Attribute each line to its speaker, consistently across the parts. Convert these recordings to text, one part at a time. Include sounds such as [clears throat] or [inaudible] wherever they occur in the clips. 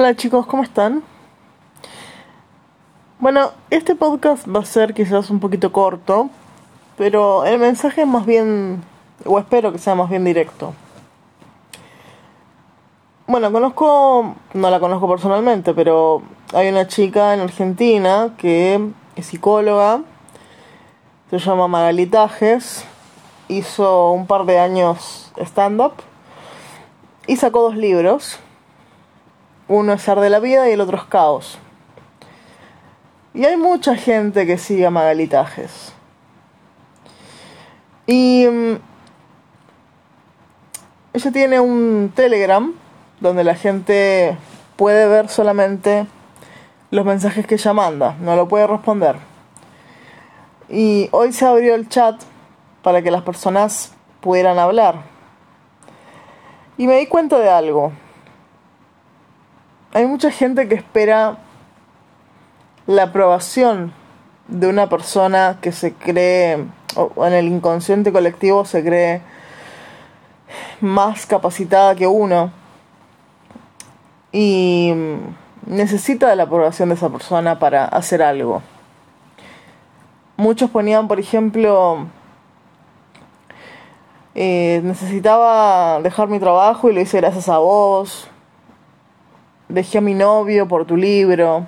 Speaker 1: Hola chicos, ¿cómo están? Bueno, este podcast va a ser quizás un poquito corto, pero el mensaje es más bien, o espero que sea más bien directo. Bueno, conozco, no la conozco personalmente, pero hay una chica en Argentina que es psicóloga, se llama Magalitajes, hizo un par de años stand-up y sacó dos libros uno es Ar de la Vida y el otro es Caos. Y hay mucha gente que sigue a Magalitajes. Y mm, ella tiene un Telegram donde la gente puede ver solamente los mensajes que ella manda, no lo puede responder. Y hoy se abrió el chat para que las personas pudieran hablar. Y me di cuenta de algo hay mucha gente que espera la aprobación de una persona que se cree, o en el inconsciente colectivo se cree más capacitada que uno y necesita la aprobación de esa persona para hacer algo. Muchos ponían, por ejemplo, eh, necesitaba dejar mi trabajo y lo hice gracias a vos dejé a mi novio por tu libro.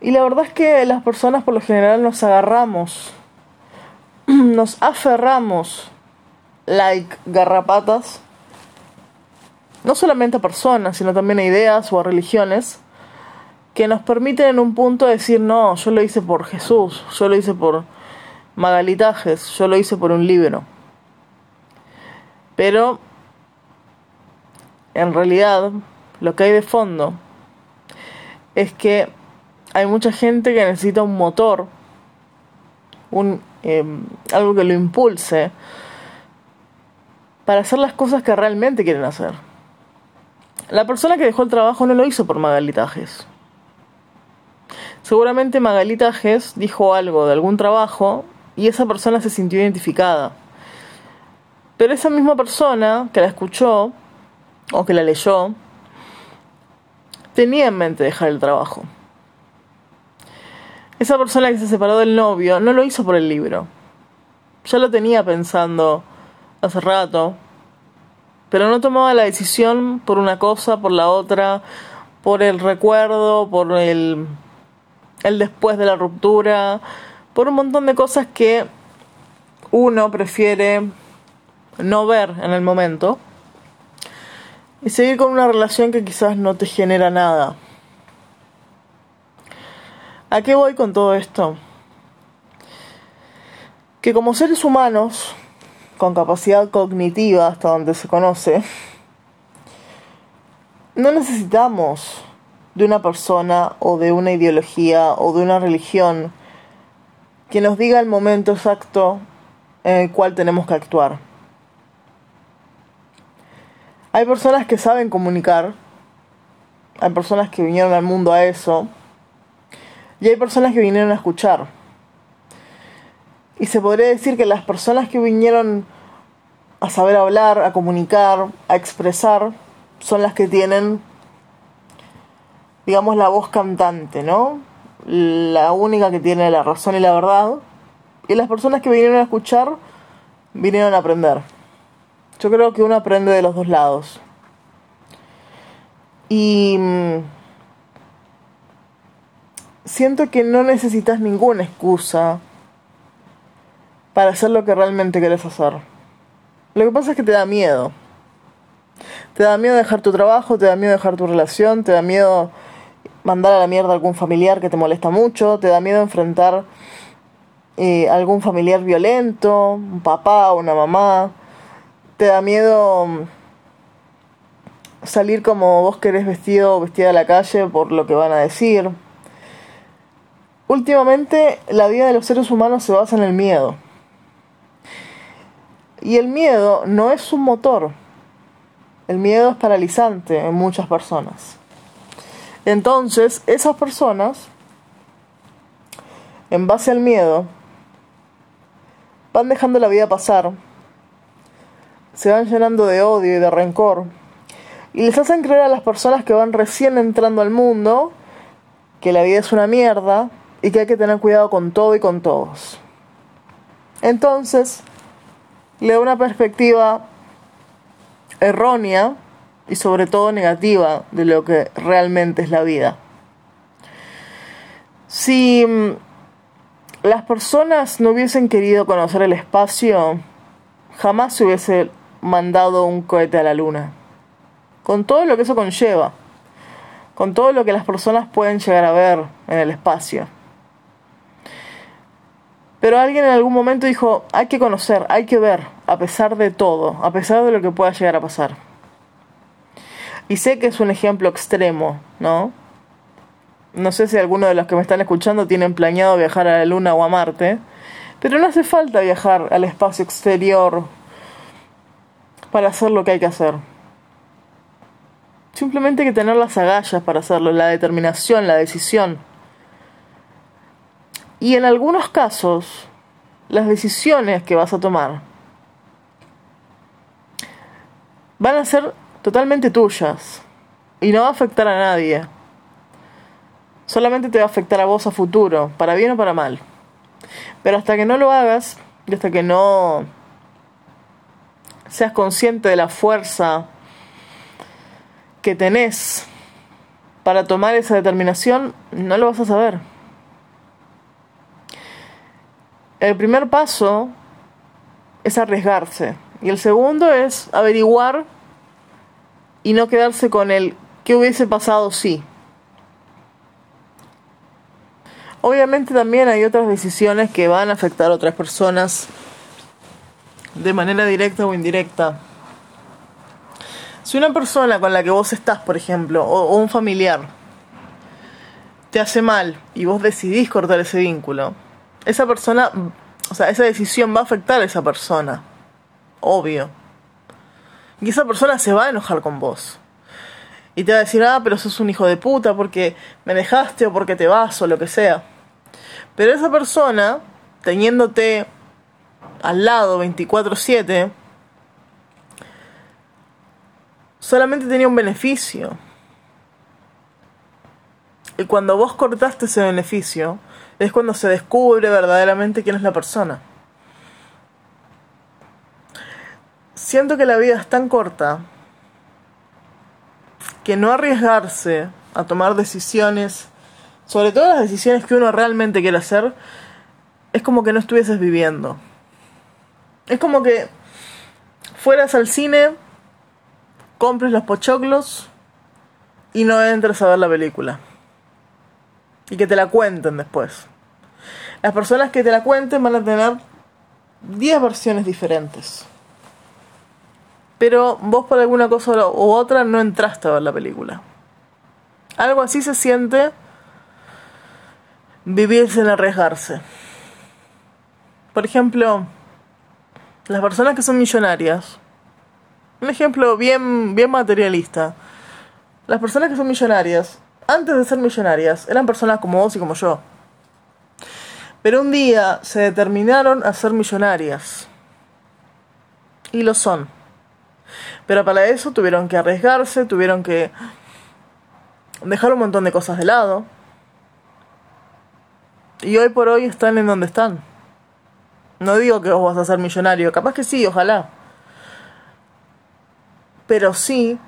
Speaker 1: Y la verdad es que las personas por lo general nos agarramos, [clears throat] nos aferramos, like garrapatas, no solamente a personas, sino también a ideas o a religiones, que nos permiten en un punto decir, no, yo lo hice por Jesús, yo lo hice por Magalitajes, yo lo hice por un libro. Pero en realidad lo que hay de fondo es que hay mucha gente que necesita un motor, un, em, algo que lo impulse para hacer las cosas que realmente quieren hacer. La persona que dejó el trabajo no lo hizo por Magalitajes. Seguramente Magalitajes dijo algo de algún trabajo y esa persona se sintió identificada. Pero esa misma persona que la escuchó o que la leyó, tenía en mente dejar el trabajo. Esa persona que se separó del novio no lo hizo por el libro. Ya lo tenía pensando hace rato, pero no tomaba la decisión por una cosa, por la otra, por el recuerdo, por el, el después de la ruptura, por un montón de cosas que uno prefiere no ver en el momento y seguir con una relación que quizás no te genera nada. ¿A qué voy con todo esto? Que como seres humanos, con capacidad cognitiva hasta donde se conoce, no necesitamos de una persona o de una ideología o de una religión que nos diga el momento exacto en el cual tenemos que actuar. Hay personas que saben comunicar, hay personas que vinieron al mundo a eso, y hay personas que vinieron a escuchar. Y se podría decir que las personas que vinieron a saber hablar, a comunicar, a expresar, son las que tienen, digamos, la voz cantante, ¿no? La única que tiene la razón y la verdad. Y las personas que vinieron a escuchar, vinieron a aprender. Yo creo que uno aprende de los dos lados. Y mm, siento que no necesitas ninguna excusa para hacer lo que realmente quieres hacer. Lo que pasa es que te da miedo. Te da miedo dejar tu trabajo, te da miedo dejar tu relación, te da miedo mandar a la mierda a algún familiar que te molesta mucho, te da miedo enfrentar eh, algún familiar violento, un papá, una mamá, te da miedo mm, salir como vos querés vestido o vestida a la calle por lo que van a decir. Últimamente la vida de los seres humanos se basa en el miedo. Y el miedo no es un motor. El miedo es paralizante en muchas personas. Entonces, esas personas, en base al miedo, van dejando la vida pasar se van llenando de odio y de rencor y les hacen creer a las personas que van recién entrando al mundo que la vida es una mierda y que hay que tener cuidado con todo y con todos. Entonces, le da una perspectiva errónea y sobre todo negativa de lo que realmente es la vida. Si mm, las personas no hubiesen querido conocer el espacio, jamás se hubiese mandado un cohete a la luna. Con todo lo que eso conlleva, con todo lo que las personas pueden llegar a ver en el espacio. Pero alguien en algún momento dijo, hay que conocer, hay que ver, a pesar de todo, a pesar de lo que pueda llegar a pasar. Y sé que es un ejemplo extremo, ¿no? No sé si alguno de los que me están escuchando tienen planeado viajar a la Luna o a Marte, pero no hace falta viajar al espacio exterior para hacer lo que hay que hacer. Simplemente hay que tener las agallas para hacerlo, la determinación, la decisión. Y en algunos casos, las decisiones que vas a tomar van a ser totalmente tuyas y no va a afectar a nadie. Solamente te va a afectar a vos a futuro, para bien o para mal. Pero hasta que no lo hagas y hasta que no seas consciente de la fuerza que tenés para tomar esa determinación, no lo vas a saber. El primer paso es arriesgarse y el segundo es averiguar y no quedarse con el qué hubiese pasado si. Obviamente también hay otras decisiones que van a afectar a otras personas de manera directa o indirecta. Si una persona con la que vos estás, por ejemplo, o, un familiar, te hace mal y vos decidís cortar ese vínculo, esa persona, o sea, esa decisión va a afectar a esa persona. Obvio. Y esa persona se va a enojar con vos. Y te va a decir, ah, pero sos un hijo de puta porque me dejaste o porque te vas o lo que sea. Pero esa persona, teniéndote al lado 24/7, solamente tenía un beneficio. Y cuando vos cortaste ese beneficio, es cuando se descubre verdaderamente quién es la persona. Siento que la vida es tan corta que no arriesgarse a tomar decisiones, sobre todo las decisiones que uno realmente quiere hacer, es como que no estuvieses viviendo. Es como que fueras al cine, compres los pochoclos y no entres a ver la película y que te la cuenten después. Las personas que te la cuenten van a tener 10 versiones diferentes. Pero vos por alguna cosa u otra no entraste a ver la película. Algo así se siente vivir sin arriesgarse. Por ejemplo, las personas que son millonarias. Un ejemplo bien, bien materialista. Las personas que son millonarias antes de ser millonarias, eran personas como vos y como yo. Pero un día se determinaron a ser millonarias. Y lo son. Pero para eso tuvieron que arriesgarse, tuvieron que dejar un montón de cosas de lado. Y hoy por hoy están en donde están. No digo que vos vas a ser millonario, capaz que sí, ojalá. Pero sí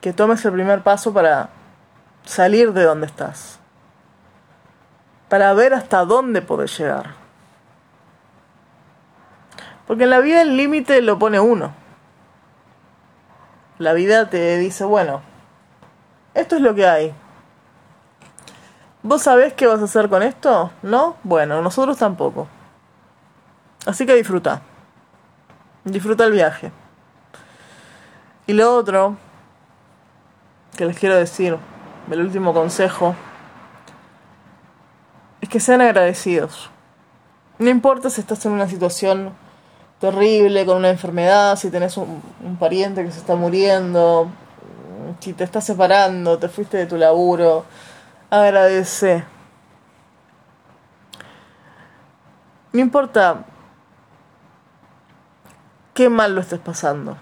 Speaker 1: que tomes el primer paso para salir de donde estás, para ver hasta dónde podés llegar. Porque en la vida el límite lo pone uno. La vida te dice, bueno, esto es lo que hay. ¿Vos sabés qué vas a hacer con esto? ¿No? Bueno, nosotros tampoco. Así que disfruta. Disfruta el viaje. Y lo otro que les quiero decir el último consejo, es que sean agradecidos. No importa si estás en una situación terrible, con una enfermedad, si tenés un, pariente que se está muriendo, si te estás separando, te fuiste de tu laburo, agradece. No importa qué mal lo estés pasando.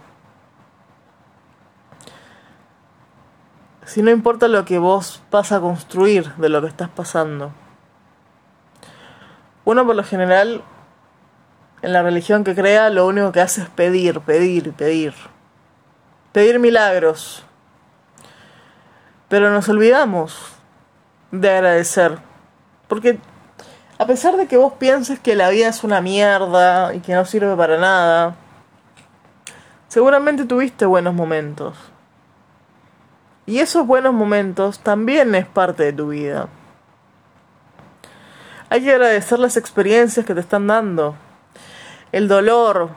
Speaker 1: Si no importa lo que vos vas a construir de lo que estás pasando. Uno por lo general, en la religión que crea, lo único que hace es pedir, pedir, pedir. Pedir milagros. Pero nos olvidamos de agradecer. Porque a pesar de que vos pienses que la vida es una mierda y que no sirve para nada, seguramente tuviste buenos momentos. Y esos buenos momentos también es parte de tu vida. Hay que agradecer las experiencias que te están dando. El dolor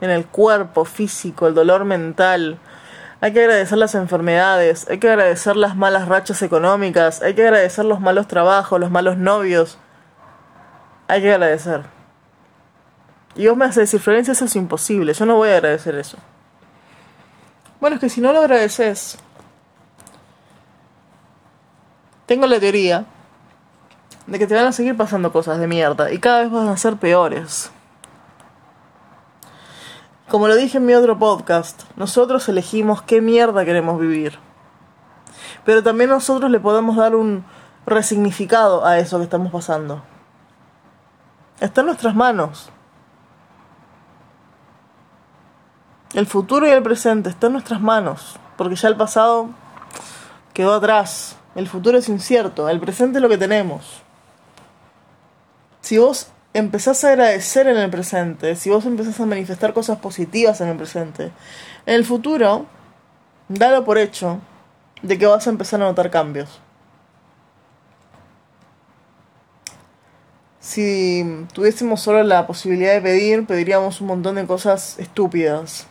Speaker 1: en el cuerpo físico, el dolor mental, hay que agradecer las enfermedades, hay que agradecer las malas rachas económicas, hay que agradecer los malos trabajos, los malos novios. Hay que agradecer. Y vos me vas decir, Florencia, eso es imposible, yo no voy a agradecer eso. Bueno, es que si no lo agradeces, tengo la teoría de que te van a seguir pasando cosas de mierda y cada vez van a ser peores. Como lo dije en mi otro podcast, nosotros elegimos qué mierda queremos vivir. Pero también nosotros le podemos dar un resignificado a eso que estamos pasando. Está en nuestras manos. El futuro y el presente está en nuestras manos, porque ya el pasado quedó atrás. El futuro es incierto, el presente es lo que tenemos. Si vos empezás a agradecer en el presente, si vos empezás a manifestar cosas positivas en el presente, en el futuro, dalo por hecho de que vas a empezar a notar cambios. Si tuviésemos solo la posibilidad de pedir, pediríamos un montón de cosas estúpidas.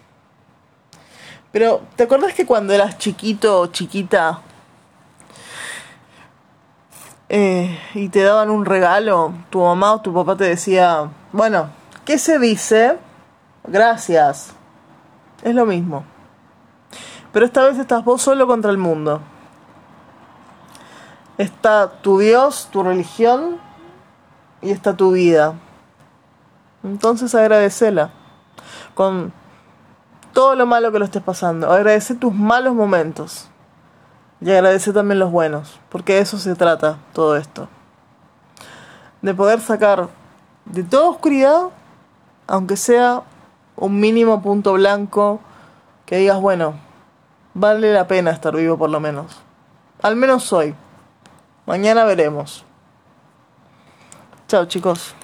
Speaker 1: Pero, ¿te acuerdas que cuando eras chiquito o chiquita eh, y te daban un regalo, tu mamá o tu papá te decía, bueno, ¿qué se dice? Gracias. Es lo mismo. Pero esta vez estás vos solo contra el mundo. Está tu Dios, tu religión y está tu vida. Entonces agradecela. Con todo lo malo que lo estés pasando. Agradece tus malos momentos. Y agradece también los buenos, porque de eso se trata todo esto. De poder sacar de toda oscuridad, aunque sea un mínimo punto blanco, que digas, bueno, vale la pena estar vivo por lo menos. Al menos hoy. Mañana veremos. Chao chicos.